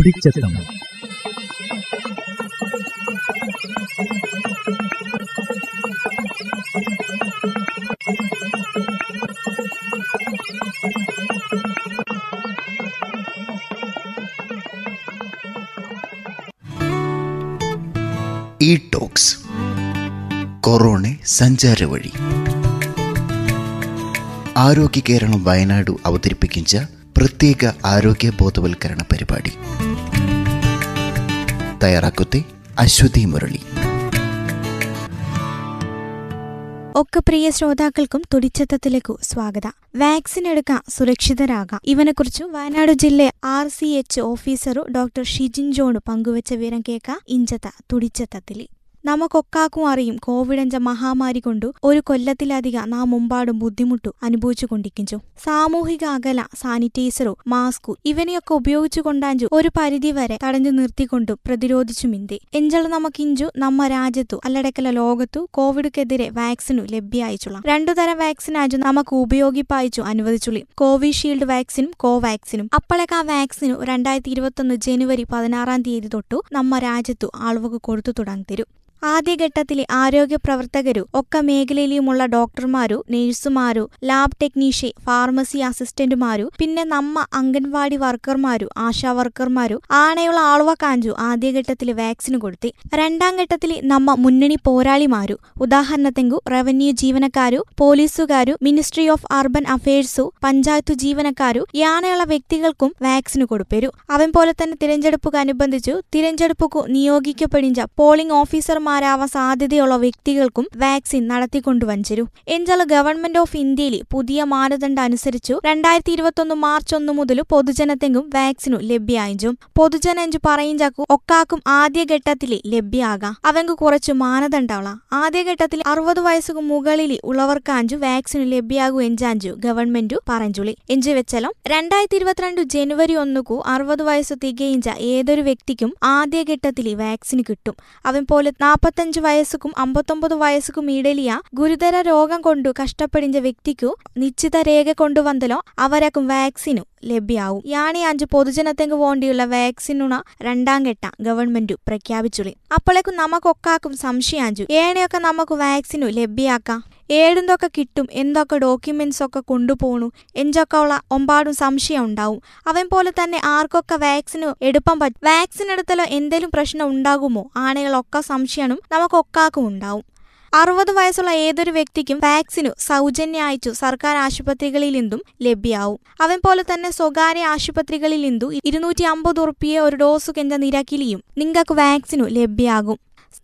തുടിച്ചെത്തം E talks corona സഞ്ചാര വഴി. ആരോഗ്യ കേരളം വയനാട് അവതരിപ്പിക്കിച്ച പ്രത്യേക ആരോഗ്യ ബോധവൽക്കരണ പരിപാടി. തയ്യാറാക്കുത്തെ അശ്വതി മുരളി. ഒക്കെ പ്രിയ ശ്രോതാക്കൾക്കും തുടിച്ചത്തത്തിലേക്കു സ്വാഗതം. വാക്സിൻ എടുക്കാം സുരക്ഷിതരാകാം. ഇവനെക്കുറിച്ച് വയനാട് ജില്ല R C H officer doctor Shijin John പങ്കുവച്ച വിവരം കേൾക്കാം ഇഞ്ചത്ത തുടിച്ചത്തത്തിൽ നമുക്കൊക്കാക്കും അറിയും എന്ന മഹാമാരി കൊണ്ടു ഒരു കൊല്ലത്തിലധികം നാം മുമ്പാടും ബുദ്ധിമുട്ടു അനുഭവിച്ചു കൊണ്ടിരിക്കുന്നു സാമൂഹിക അകല സാനിറ്റൈസറോ മാസ്കു ഇവനെയൊക്കെ ഉപയോഗിച്ചുകൊണ്ടാഞ്ചു ഒരു പരിധി വരെ തടഞ്ഞു പ്രതിരോധിച്ചു മിന്തി. എഞ്ചള നമുക്കിഞ്ചു നമ്മ രാജ്യത്തു അല്ലടക്കല ലോകത്തു കോവിഡ്ക്കെതിരെ വാക്സിനു ലഭ്യായിച്ചുള്ള. രണ്ടു തരം വാക്സിൻ വാക്സിനാജു നമുക്ക് ഉപയോഗിപ്പായിച്ചു അനുവദിച്ചുള്ളി. കോവിഷീൽഡ് വാക്സിനും കോവാക്സിനും. അപ്പോഴൊക്കെ ആ വാക്സിനു രണ്ടായിരത്തി ഇരുപത്തൊന്ന് ജനുവരി പതിനാറാം തീയതി തൊട്ടു നമ്മ രാജ്യത്തു ആളുകൾക്ക് കൊടുത്തു തുടങ്ങി ആദ്യഘട്ടത്തിലെ ആരോഗ്യ പ്രവർത്തകരു ഒക്കെ മേഖലയിലുമുള്ള ഡോക്ടർമാരു നേഴ്സുമാരു ലാബ് ടെക്നീഷ്യൻ ഫാർമസി അസിസ്റ്റന്റുമാരു പിന്നെ നമ്മ അംഗൻവാടി വർക്കർമാരു ആശാ വർക്കർമാരു ആണയുള്ള ആളുവ കാഞ്ചു ആദ്യഘട്ടത്തിൽ വാക്സിൻ കൊടുത്തി രണ്ടാം ഘട്ടത്തിലെ നമ്മ മുന്നണി പോരാളിമാരു ഉദാഹരണത്തെങ്കു റവന്യൂ ജീവനക്കാരു പോലീസുകാരു ministry of urban affairs panchayat ജീവനക്കാരു യാണയുള്ള വ്യക്തികൾക്കും വാക്സിൻ കൊടുപ്പേരു. അവൻ പോലെ തന്നെ തിരഞ്ഞെടുപ്പുക്ക് അനുബന്ധിച്ചു തിരഞ്ഞെടുപ്പുക്കു നിയോഗിക്കപ്പെടിഞ്ച പോളിംഗ് ഓഫീസർമാരാവാൻ സാധ്യതയുള്ള വ്യക്തികൾക്കും വാക്സിൻ നടത്തിക്കൊണ്ടുവഞ്ചരു. എഞ്ചൽ ഗവൺമെന്റ് ഓഫ് ഇന്ത്യയിൽ പുതിയ മാനദണ്ഡം അനുസരിച്ചു രണ്ടായിരത്തി ഇരുപത്തൊന്ന് മാർച്ച് ഒന്ന് മുതൽ പൊതുജനത്തെങ്കും വാക്സിനു ലഭ്യമായിഞ്ചും പൊതുജനഞ്ചു പറയിഞ്ചാക്കു ഒക്കാക്കും ആദ്യഘട്ടത്തിൽ ലഭ്യമാകാം അവങ്ക് കുറച്ച് മാനദണ്ഡമുള്ള ആദ്യഘട്ടത്തിൽ അറുപത് വയസ്സുകു മുകളിൽ ഉള്ളവർക്കാഞ്ചു വാക്സിനു ലഭ്യമാകൂ എഞ്ചാഞ്ചു ഗവൺമെന്റു പറഞ്ഞുളി എഞ്ചു വെച്ചാലും രണ്ടായിരത്തി ഇരുപത്തിരണ്ട് ജനുവരി ഒന്നുകു അറുപത് വയസ്സ് തികയിഞ്ച ഏതൊരു വ്യക്തിക്കും ആദ്യഘട്ടത്തിൽ വാക്സിന് കിട്ടും. അവൻ പോലെ നാപ്പത്തഞ്ച് വയസ്സുക്കും അമ്പത്തൊമ്പത് വയസ്സുക്കും ഇടലിയ ഗുരുതര രോഗം കൊണ്ടു കഷ്ടപ്പെടിഞ്ച വ്യക്തിക്കു നിശ്ചിത രേഖ കൊണ്ടുവന്നലോ അവരക്കും വാക്സിനു ലഭ്യാവും. യാണി അഞ്ച് പൊതുജനത്തെങ്ക് വേണ്ടിയുള്ള വാക്സിനുണ രണ്ടാം ഘട്ട ഗവൺമെന്റു പ്രഖ്യാപിച്ചുള്ളി. അപ്പോഴേക്കും നമുക്കൊക്കാക്കും സംശയാഞ്ചു. ഏണയൊക്കെ നമുക്ക് വാക്സിനു ലഭ്യാക്കാം? ഏടുന്തൊക്കെ കിട്ടും എന്തൊക്കെ ഡോക്യുമെന്റ്സ് ഒക്കെ കൊണ്ടുപോണു എഞ്ചൊക്കെ ഉള്ള ഒമ്പാടും സംശയം ഉണ്ടാവും. അവൻ പോലെ തന്നെ ആർക്കൊക്കെ വാക്സിന് എടുപ്പം പറ്റും വാക്സിൻ എടുത്തലോ എന്തെങ്കിലും പ്രശ്നം ഉണ്ടാകുമോ? ആണുകളൊക്കെ സംശയനും നമുക്കൊക്കാക്കും ഉണ്ടാവും. അറുപത് വയസ്സുള്ള ഏതൊരു വ്യക്തിക്കും വാക്സിനു സൗജന്യ അയച്ചു സർക്കാർ ആശുപത്രികളിൽ നിന്നും ലഭ്യമാവും അവൻ പോലെ തന്നെ സ്വകാര്യ ആശുപത്രികളിൽ നിന്നും ഇരുന്നൂറ്റി അമ്പത് ഉറുപ്പിയ ഒരു ഡോസ് കെഞ്ച നിരക്കിലിയും നിങ്ങൾക്ക് വാക്സിനു ലഭ്യമാകും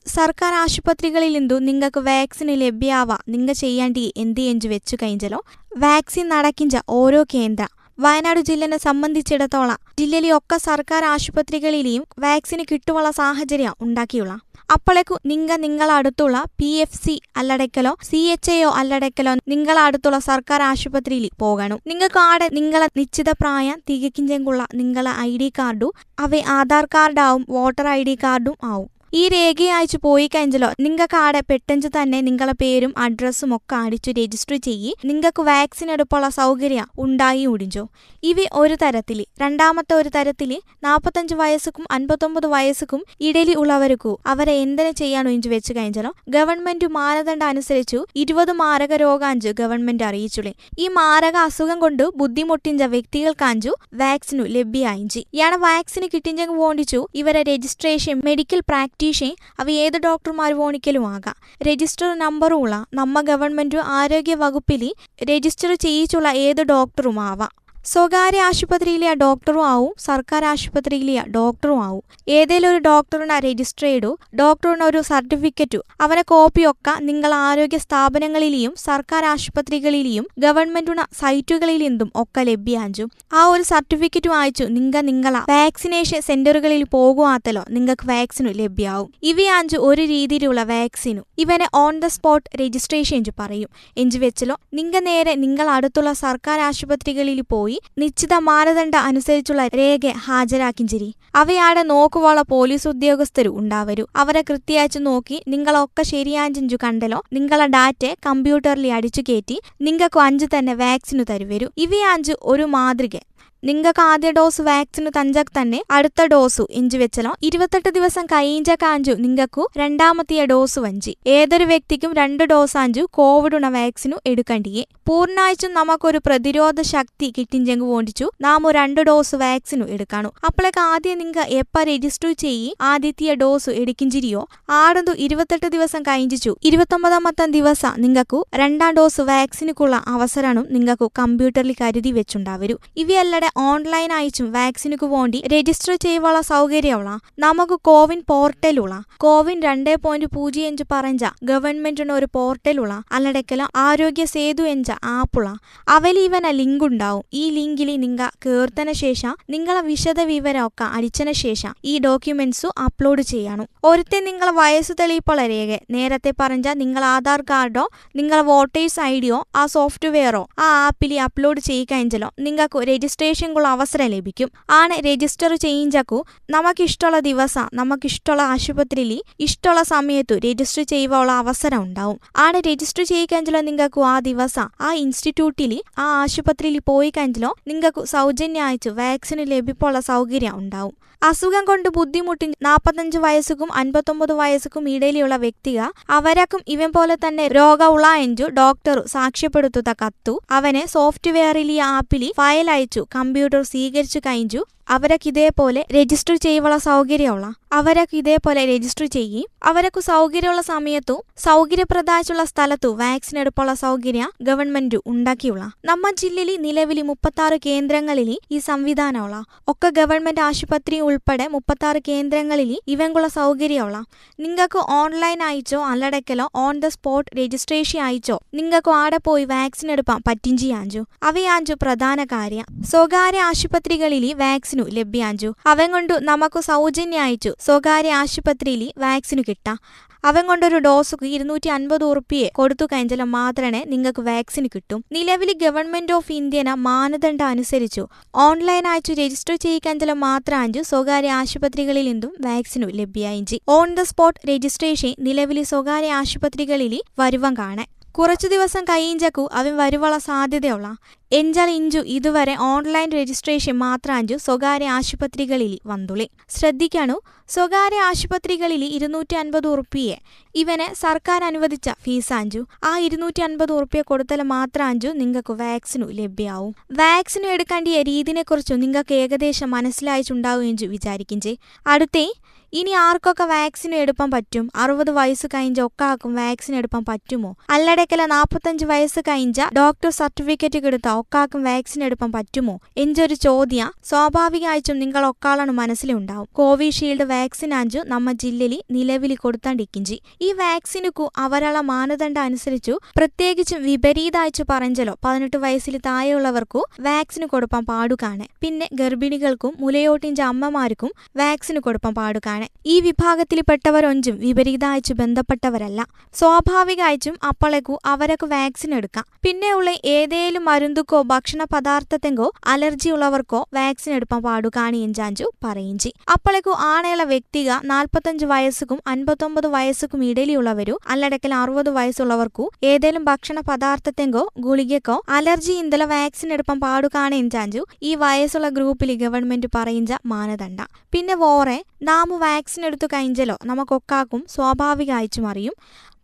സർക്കാർ ആശുപത്രികളിൽ നിന്നും നിങ്ങൾക്ക് വാക്സിൻ ലഭ്യാവാ. നിങ്ങൾ ചെയ്യാണ്ടി എന്ത് എഞ്ചു വെച്ചു കഴിഞ്ഞാലോ വാക്സിൻ നടക്കിഞ്ച ഓരോ കേന്ദ്ര. വയനാട് ജില്ലനെ സംബന്ധിച്ചിടത്തോളം ജില്ലയിലെ ഒക്കെ സർക്കാർ ആശുപത്രികളിലെയും വാക്സിന് കിട്ടുവാനുള്ള സാഹചര്യം ഉണ്ടാക്കിയുള്ള. അപ്പോഴേക്കു നിങ്ങ നിങ്ങളടുത്തുള്ള പി എഫ് സി അല്ലടക്കലോ സി എച്ച് എയോ അല്ലടക്കലോ നിങ്ങളടുത്തുള്ള സർക്കാർ ആശുപത്രിയിൽ പോകണം. നിങ്ങൾക്ക് ആടെ നിങ്ങളെ നിശ്ചിത പ്രായം തികക്കിഞ്ചെങ്കുള്ള നിങ്ങളെ ഐ ഡി കാർഡും അവ ആധാർ കാർഡാവും വോട്ടർ ഐ ഡി കാർഡും ആവും. ഈ രേഖ അയച്ചു പോയി കഴിഞ്ഞല്ലോ നിങ്ങൾക്ക് ആടെ പെട്ടെന്ന് തന്നെ നിങ്ങളെ പേരും അഡ്രസ്സും ഒക്കെ അടിച്ചു രജിസ്റ്റർ ചെയ്യി. നിങ്ങൾക്ക് വാക്സിൻ എടുപ്പുള്ള സൗകര്യം ഉണ്ടായി ഉടിഞ്ചോ ഇവ ഒരു തരത്തിൽ രണ്ടാമത്തെ ഒരു തരത്തിൽ നാൽപ്പത്തഞ്ച് വയസ്സുക്കും അൻപത്തൊമ്പത് വയസ്സുക്കും ഇടലി ഉള്ളവർക്കു അവരെ എന്തിനു ചെയ്യാനോ ഇഞ്ചു വെച്ച് കഴിഞ്ഞാലോ ഗവൺമെന്റ് മാനദണ്ഡം അനുസരിച്ചു ഇരുപത് മാരക രോഗാഞ്ചു ഗവൺമെന്റ് അറിയിച്ചുള്ളേ. ഈ മാരക അസുഖം കൊണ്ട് ബുദ്ധിമുട്ടിഞ്ച വ്യക്തികൾക്കാഞ്ചു വാക്സിനു ലഭ്യമായിഞ്ചി ഇയാളെ വാക്സിന് കിട്ടിഞ്ചെങ്കിൽ വേണ്ടിച്ചു ഇവരെ രജിസ്ട്രേഷൻ മെഡിക്കൽ പ്രാക്ടീഷൻ അവ ഏത് ഡോക്ടർമാർ വേണിക്കലും ആകാം. രജിസ്റ്റർ നമ്പറുള്ള നമ്മ ഗവൺമെന്റ് ആരോഗ്യ വകുപ്പിൽ രജിസ്റ്റർ ചെയ്യിച്ചുള്ള ഏത് ഡോക്ടറും ആവാം. സ്വകാര്യ ആശുപത്രിയിലെ ഡോക്ടറും ആവും സർക്കാർ ആശുപത്രിയിലെ ഡോക്ടറും ആവും. ഏതെങ്കിലും ഒരു ഡോക്ടറിന് ചെയ്തു ഡോക്ടറിന് ഒരു സർട്ടിഫിക്കറ്റോ അവനെ കോപ്പിയൊക്കെ നിങ്ങൾ ആരോഗ്യ സ്ഥാപനങ്ങളിലെയും സർക്കാർ ആശുപത്രികളിലെയും ഗവൺമെന്റുണ സൈറ്റുകളിലെന്തും ഒക്കെ ലഭ്യാഞ്ചു. ആ ഒരു സർട്ടിഫിക്കറ്റ് വായിച്ചു നിങ്ങൾ നിങ്ങളെ വാക്സിനേഷൻ സെന്ററുകളിൽ പോകുവാത്തലോ നിങ്ങൾക്ക് വാക്സിനു ലഭ്യമാവും ഇവയാഞ്ചു ഒരു രീതിയിലുള്ള വാക്സിനു. ഇവനെ ഓൺ ദ സ്പോട്ട് രജിസ്ട്രേഷൻ എഞ്ചു പറയും. എഞ്ചു വെച്ചലോ നിങ്ങൾ നേരെ നിങ്ങൾ അടുത്തുള്ള സർക്കാർ ആശുപത്രികളിൽ പോയി നിശ്ചിത മാനദണ്ഡ അനുസരിച്ചുള്ള രേഖ ഹാജരാക്കിഞ്ചിരി അവയാടെ നോക്കുവാള പോലീസ് ഉദ്യോഗസ്ഥരും ഉണ്ടാവരു. അവരെ കൃത്യയച്ചു നോക്കി നിങ്ങളൊക്കെ ശരിയാഞ്ചിഞ്ചു കണ്ടലോ? നിങ്ങളെ ഡാറ്റ കമ്പ്യൂട്ടറിൽ അടിച്ചു കയറ്റി നിങ്ങൾക്കു അഞ്ചു തന്നെ വാക്സിനു തരുവരു. ഇവയാഞ്ചു ഒരു മാതൃക. നിങ്ങൾക്ക് ആദ്യ ഡോസ് വാക്സിന് തഞ്ചാക്ക് തന്നെ അടുത്ത ഡോസു ഇഞ്ചു വെച്ചലോ. ഇരുപത്തെട്ട് ദിവസം കഴിഞ്ച കാഞ്ചു നിങ്ങൾക്കു രണ്ടാമത്തെ ഡോസ് വഞ്ചി. ഏതൊരു വ്യക്തിക്കും രണ്ട് ഡോസ് ആഞ്ചു കോവിഡ് ഉണ വാക്സിനു എടുക്കണ്ടിയേ. പൂർണാഴ്ച നമുക്കൊരു പ്രതിരോധ ശക്തി കിട്ടിഞ്ചെങ്കു വേണ്ടിച്ചു. നാം രണ്ട് ഡോസ് വാക്സിനു എടുക്കാണു. അപ്പോഴേക്ക് ആദ്യം നിങ്ങൾ എപ്പ രജിസ്റ്റർ ചെയ്യി? ആദ്യത്തെ ഡോസ് എടുക്കിഞ്ചിരിയോ? ആടന്തു ഇരുപത്തെട്ട് ദിവസം കഴിഞ്ഞിച്ചു ഇരുപത്തൊമ്പതാമത്തെ ദിവസം നിങ്ങൾക്കു രണ്ടാം ഡോസ് വാക്സിനുക്കുള്ള അവസരമാണ് നിങ്ങൾക്ക് കമ്പ്യൂട്ടറിൽ കരുതി വെച്ചുണ്ടാവരും. ഇവയല്ലടെ ഓൺലൈൻ അയച്ചും വാക്സിനുക്ക് വേണ്ടി രജിസ്റ്റർ ചെയ്യുവാനുള്ള സൗകര്യമുള്ള നമുക്ക് കോവിൻ പോർട്ടലുള്ള കോവിൻ രണ്ട് പോയിന്റ് പൂജ്യം അഞ്ച് പറഞ്ഞ ഗവൺമെന്റിന് ഒരു പോർട്ടലുള്ള അല്ലടക്കല ആരോഗ്യ സേതു എഞ്ച ആപ്പുള്ള അവയിൽ ഇവന ലിങ്ക് ഉണ്ടാവും. ഈ ലിങ്കിൽ നിങ്ങൾ കേർത്തന ശേഷം നിങ്ങളെ വിശദ വിവരമൊക്കെ അടിച്ചതിന് ശേഷം ഈ ഡോക്യുമെന്റ്സ് അപ്ലോഡ് ചെയ്യണം. ഒരുത്തെ നിങ്ങളെ വയസ്സ് തെളിയിപ്പുള്ള രേഖ നേരത്തെ പറഞ്ഞ നിങ്ങൾ ആധാർ കാർഡോ നിങ്ങളെ വോട്ടേഴ്സ് ഐ ഡിയോ ആ സോഫ്റ്റ്വെയറോ ആ ആപ്പിൽ അപ്ലോഡ് ചെയ്യിക്കഴിഞ്ഞാലോ നിങ്ങൾക്ക് രജിസ്ട്രേഷനുള്ള അവസരം ലഭിക്കും. ആണ് രജിസ്റ്റർ ചെയ്യിഞ്ചക്കു. നമുക്കിഷ്ടമുള്ള ദിവസം നമുക്കിഷ്ടമുള്ള ആശുപത്രിയിൽ ഇഷ്ടമുള്ള സമയത്തു രജിസ്റ്റർ ചെയ്യുവാനുള്ള അവസരം ഉണ്ടാവും. ആണ് രജിസ്റ്റർ ചെയ്യിക്കഞ്ചലോ നിങ്ങൾക്ക് ആ ദിവസം ആ ഇൻസ്റ്റിറ്റ്യൂട്ടിൽ ആ ആശുപത്രിയിൽ പോയി കഴിഞ്ഞാലോ നിങ്ങൾക്ക് സൗജന്യമായിട്ട് വാക്സിന് ലഭിപ്പുള്ള സൗകര്യം ഉണ്ടാവും. അസുഖം കൊണ്ട് ബുദ്ധിമുട്ടി നാൽപ്പത്തഞ്ച് വയസ്സുക്കും അൻപത്തൊമ്പത് വയസ്സുക്കും ഇടയിലുള്ള വ്യക്തിക അവരക്കും ഇവൻ പോലെ തന്നെ രോഗമുള്ള എഞ്ചു ഡോക്ടർ സാക്ഷ്യപ്പെടുത്തുന്ന കത്തു. അവനെ സോഫ്റ്റ്വെയറിൽ ഈ ആപ്പിൽ ഫയൽ അയച്ചു കമ്പ്യൂട്ടർ സ്വീകരിച്ചു കഴിഞ്ഞു. അവരൊക്കെ ഇതേപോലെ രജിസ്റ്റർ ചെയ്യുവാനുള്ള സൗകര്യമുള്ള അവരൊക്കെ ഇതേപോലെ രജിസ്റ്റർ ചെയ്യും അവരൊക്കെ സൗകര്യമുള്ള സമയത്തും സൗകര്യപ്രദായുള്ള സ്ഥലത്തു വാക്സിൻ എടുപ്പുള്ള സൗകര്യം ഗവൺമെന്റ് ഉണ്ടാക്കിയുള്ള നമ്മ ജില്ലയിൽ നിലവിൽ മുപ്പത്തി ആറ് കേന്ദ്രങ്ങളിൽ ഈ സംവിധാനമുള്ള ഒക്കെ ഗവൺമെന്റ് ആശുപത്രി ഉൾപ്പെടെ മുപ്പത്തി ആറ് കേന്ദ്രങ്ങളിൽ ഇവങ്കുള്ള സൗകര്യമുള്ള നിങ്ങൾക്ക് ഓൺലൈൻ അയച്ചോ അല്ലടക്കലോ ഓൺ ദ സ്പോട്ട് രജിസ്ട്രേഷൻ അയച്ചോ നിങ്ങൾക്ക് ആടെ പോയി വാക്സിൻ എടുപ്പാൻ പറ്റിഞ്ചിയാഞ്ചു അവയാഞ്ചു പ്രധാന കാര്യം. സ്വകാര്യ ആശുപത്രികളിൽ വാക്സിനു ലഭ്യാഞ്ചു അവൻ കൊണ്ടു നമുക്ക് സൗജന്യ അയച്ചു. സ്വകാര്യ ആശുപത്രിയിൽ വാക്സിനു കിട്ട. അവൻ കൊണ്ടൊരു ഡോസുക്ക് ഇരുന്നൂറ്റി അൻപത് ഉറുപ്പിയെ കൊടുത്തു കഴിഞ്ഞാൽ മാത്രമേ നിങ്ങൾക്ക് വാക്സിൻ കിട്ടും. നിലവിൽ ഗവൺമെന്റ് ഓഫ് ഇന്ത്യന മാനദണ്ഡം അനുസരിച്ചു ഓൺലൈൻ അയച്ചു രജിസ്റ്റർ ചെയ്യിക്കഞ്ചല മാത്രം അഞ്ചു സ്വകാര്യ ആശുപത്രികളിൽ നിന്നും വാക്സിനു ലഭ്യായിഞ്ചി. ഓൺ ദ സ്പോട്ട് രജിസ്ട്രേഷൻ നിലവിൽ സ്വകാര്യ ആശുപത്രികളിൽ വരുവം കാണാൻ കുറച്ചു ദിവസം കഴിയിഞ്ചക്കു അവൻ വരുവുള്ള സാധ്യതയുള്ള. എഞ്ചാൽ ഇഞ്ചു ഇതുവരെ ഓൺലൈൻ രജിസ്ട്രേഷൻ മാത്രാഞ്ചു സ്വകാര്യ ആശുപത്രികളിൽ വന്നുള്ളി. ശ്രദ്ധിക്കണു സ്വകാര്യ ആശുപത്രികളിൽ ഇരുന്നൂറ്റി അൻപത് ഉറുപ്പിയെ. ഇവന് സർക്കാർ അനുവദിച്ച ഫീസ് അഞ്ചു. ആ ഇരുന്നൂറ്റി അൻപത് ഉറുപ്പിയെ കൊടുത്താൽ മാത്രാഞ്ചു നിങ്ങൾക്ക് വാക്സിനു ലഭ്യമാവും വാക്സിനു എടുക്കേണ്ടിയ രീതിനെക്കുറിച്ചു നിങ്ങൾക്ക് ഏകദേശം മനസ്സിലായിട്ടുണ്ടാവുകയും വിചാരിക്കും അടുത്തേ ഇനി ആർക്കൊക്കെ വാക്സിൻ എടുപ്പാൻ പറ്റും? അറുപത് വയസ്സ് കഴിഞ്ഞ ഒക്കാക്കും വാക്സിൻ എടുപ്പാൻ പറ്റുമോ? അല്ലടക്കല നാൽപ്പത്തഞ്ച് വയസ്സ് കഴിഞ്ഞ ഡോക്ടർ സർട്ടിഫിക്കറ്റ് കൊടുത്ത ഒക്കാക്കും വാക്സിൻ എടുപ്പാൻ പറ്റുമോ? എഞ്ചൊരു ചോദ്യം. സ്വാഭാവികമായിട്ടും നിങ്ങൾ ഒക്കാളാണ് മനസ്സിലുണ്ടാവും. കോവിഷീൽഡ് വാക്സിൻ അഞ്ചു നമ്മ ജില്ലയിൽ നിലവിൽ കൊടുത്താണ്ടിക്കിഞ്ചി ഈ വാക്സിനുക്കു അവരുള്ള മാനദണ്ഡം അനുസരിച്ചു പ്രത്യേകിച്ചും വിപരീതമായിട്ട് പറഞ്ഞല്ലോ പതിനെട്ട് വയസ്സിൽ താഴെയുള്ളവർക്കു വാക്സിന് കൊടുപ്പാൻ പാടുകാണ്. പിന്നെ ഗർഭിണികൾക്കും മുലയോട്ടിഞ്ച അമ്മമാർക്കും വാക്സിന് കൊടുപ്പാൻ പാടുകാണ്. ഈ വിഭാഗത്തിൽപ്പെട്ടവരൊഞ്ചും വിപരീതമായിട്ട് ബന്ധപ്പെട്ടവരല്ല. സ്വാഭാവികമായിട്ടും അപ്പളേക്കു അവരൊക്കെ വാക്സിൻ എടുക്കാം. പിന്നെയുള്ള ഏതേലും മരുന്നുക്കോ ഭക്ഷണ പദാർത്ഥത്തെങ്കോ അലർജി ഉള്ളവർക്കോ വാക്സിൻ എടുപ്പാൻ പാടുകാണി എഞ്ചാഞ്ചു പറയിഞ്ചി അപ്പളേക്കു ആണയുള്ള വ്യക്തിക നാൽപ്പത്തഞ്ച് വയസ്സുക്കും അൻപത്തൊമ്പത് വയസ്സുക്കും ഇടയിലുള്ളവരു അല്ലടക്കൽ അറുപത് വയസ്സുള്ളവർക്കു ഏതേലും ഭക്ഷണ പദാർത്ഥത്തെങ്കോ ഗുളികക്കോ അലർജി ഇന്തല വാക്സിൻ എടുപ്പാൻ പാടുകാണി എഞ്ചാഞ്ചു ഈ വയസ്സുള്ള ഗ്രൂപ്പിൽ ഗവൺമെന്റ് പറയിഞ്ച മാനദണ്ഡ. പിന്നെ വോറെ നാമു വാക്സിൻ എടുത്തു കഴിഞ്ഞാലോ നമുക്കൊക്കാക്കും സ്വാഭാവികമായിട്ടും മറിയും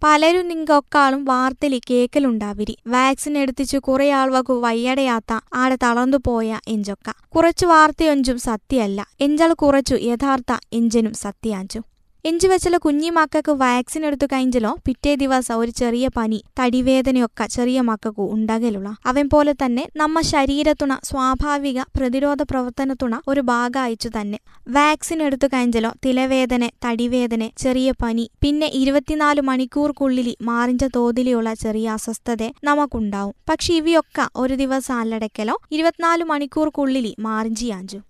പലരും നിങ്ങൾക്കൊക്കാളും വാർത്തയിൽ കേക്കലുണ്ടാവിരി. വാക്സിൻ എടുത്തിച്ച് കുറെ ആൾവകു വയ്യടയാത്ത ആടെ തളർന്നു പോയ എഞ്ചൊക്ക. കുറച്ചു വാർത്തയൊഞ്ചും സത്യമല്ല. എഞ്ചാൾ കുറച്ചു യഥാർത്ഥ എഞ്ചനും സത്യാഞ്ചും. എഞ്ചു വെച്ചല കുഞ്ഞി മക്കൾക്ക് വാക്സിൻ എടുത്തു കഴിഞ്ഞല്ലോ പിറ്റേ ദിവസം ഒരു ചെറിയ പനി തടിവേദനയൊക്കെ ചെറിയ മക്കൾക്കു ഉണ്ടാകലുള്ള. അവൻ പോലെ തന്നെ നമ്മ ശരീരത്തുണ സ്വാഭാവിക പ്രതിരോധ പ്രവർത്തനത്തുണ ഒരു ഭാഗമായിച്ചു തന്നെ. വാക്സിൻ എടുത്തു കഴിഞ്ഞല്ലോ തിലവേദന തടിവേദന ചെറിയ പനി പിന്നെ ഇരുപത്തിനാല് മണിക്കൂർക്കുള്ളിൽ മാറിഞ്ച തോതിലുള്ള ചെറിയ അസ്വസ്ഥത നമുക്കുണ്ടാവും പക്ഷെ ഇവയൊക്കെ ഒരു ദിവസം അല്ലടക്കലോ ഇരുപത്തിനാല് മണിക്കൂർക്കുള്ളിൽ മാറിഞ്ചിയാഞ്ചു.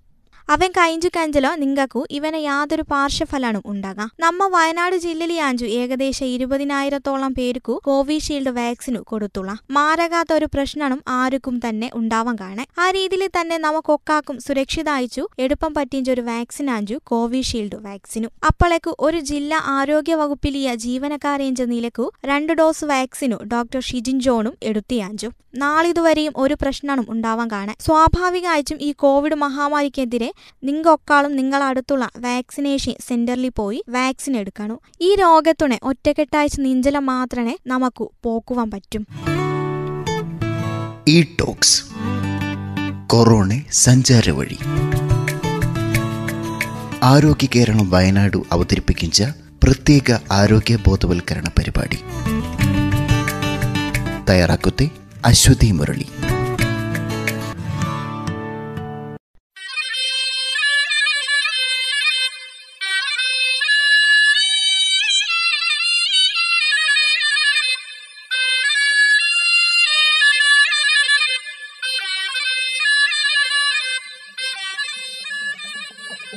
അവൻ കൈഞ്ചു കഞ്ചലോ നിങ്ങൾക്കു ഇവനെ യാതൊരു പാർശ്വഫലാണ് ഉണ്ടാകാം. നമ്മ വയനാട് ജില്ലയിലാഞ്ചു ഏകദേശം ഇരുപതിനായിരത്തോളം പേർക്കു കോവിഷീൽഡ് വാക്സിനു കൊടുത്തുള്ള. മാരകാത്ത ഒരു പ്രശ്നം ആർക്കും തന്നെ ഉണ്ടാവാൻ കാണേ. ആ രീതിയിൽ തന്നെ നമുക്കൊക്കാക്കും സുരക്ഷിതായിച്ചു എടുപ്പം പറ്റിയ ഒരു വാക്സിൻ ആഞ്ചു കോവിഷീൽഡ് വാക്സിനു. അപ്പോളേക്കു ഒരു ജില്ലാ ആരോഗ്യ വകുപ്പിലിയ ജീവനക്കാരേഞ്ച നിലക്കു രണ്ട് ഡോസ് വാക്സിനു ഡോക്ടർ ഷിജിൻ ജോണും എടുത്തിയാഞ്ചു നാളിതുവരെയും ഒരു പ്രശ്നവും ഉണ്ടാവാൻ കാണേ. സ്വാഭാവികമായിട്ടും ഈ കോവിഡ് മഹാമാരിക്കെതിരെ നിങ്ങൊക്കാളും നിങ്ങളടുത്തുള്ള വാക്സിനേഷൻ സെന്ററിൽ പോയി വാക്സിൻ എടുക്കണം. ഈ രോഗത്തുണെ ഒറ്റക്കെട്ടാഴ്ച നീഞ്ചല മാത്രമേ നമുക്ക് പോക്കുവാൻ പറ്റും. ഈ ടോക്സ് കൊറോണ സഞ്ചാരവഴി ആരോഗ്യ കേരളം വയനാട് അവതരിപ്പിക്കുന്ന പ്രത്യേക ആരോഗ്യ ബോധവൽക്കരണ പരിപാടി. തയ്യാറാക്കത്തെ അശ്വതി മുരളി.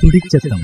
തുടിച്ചെത്തം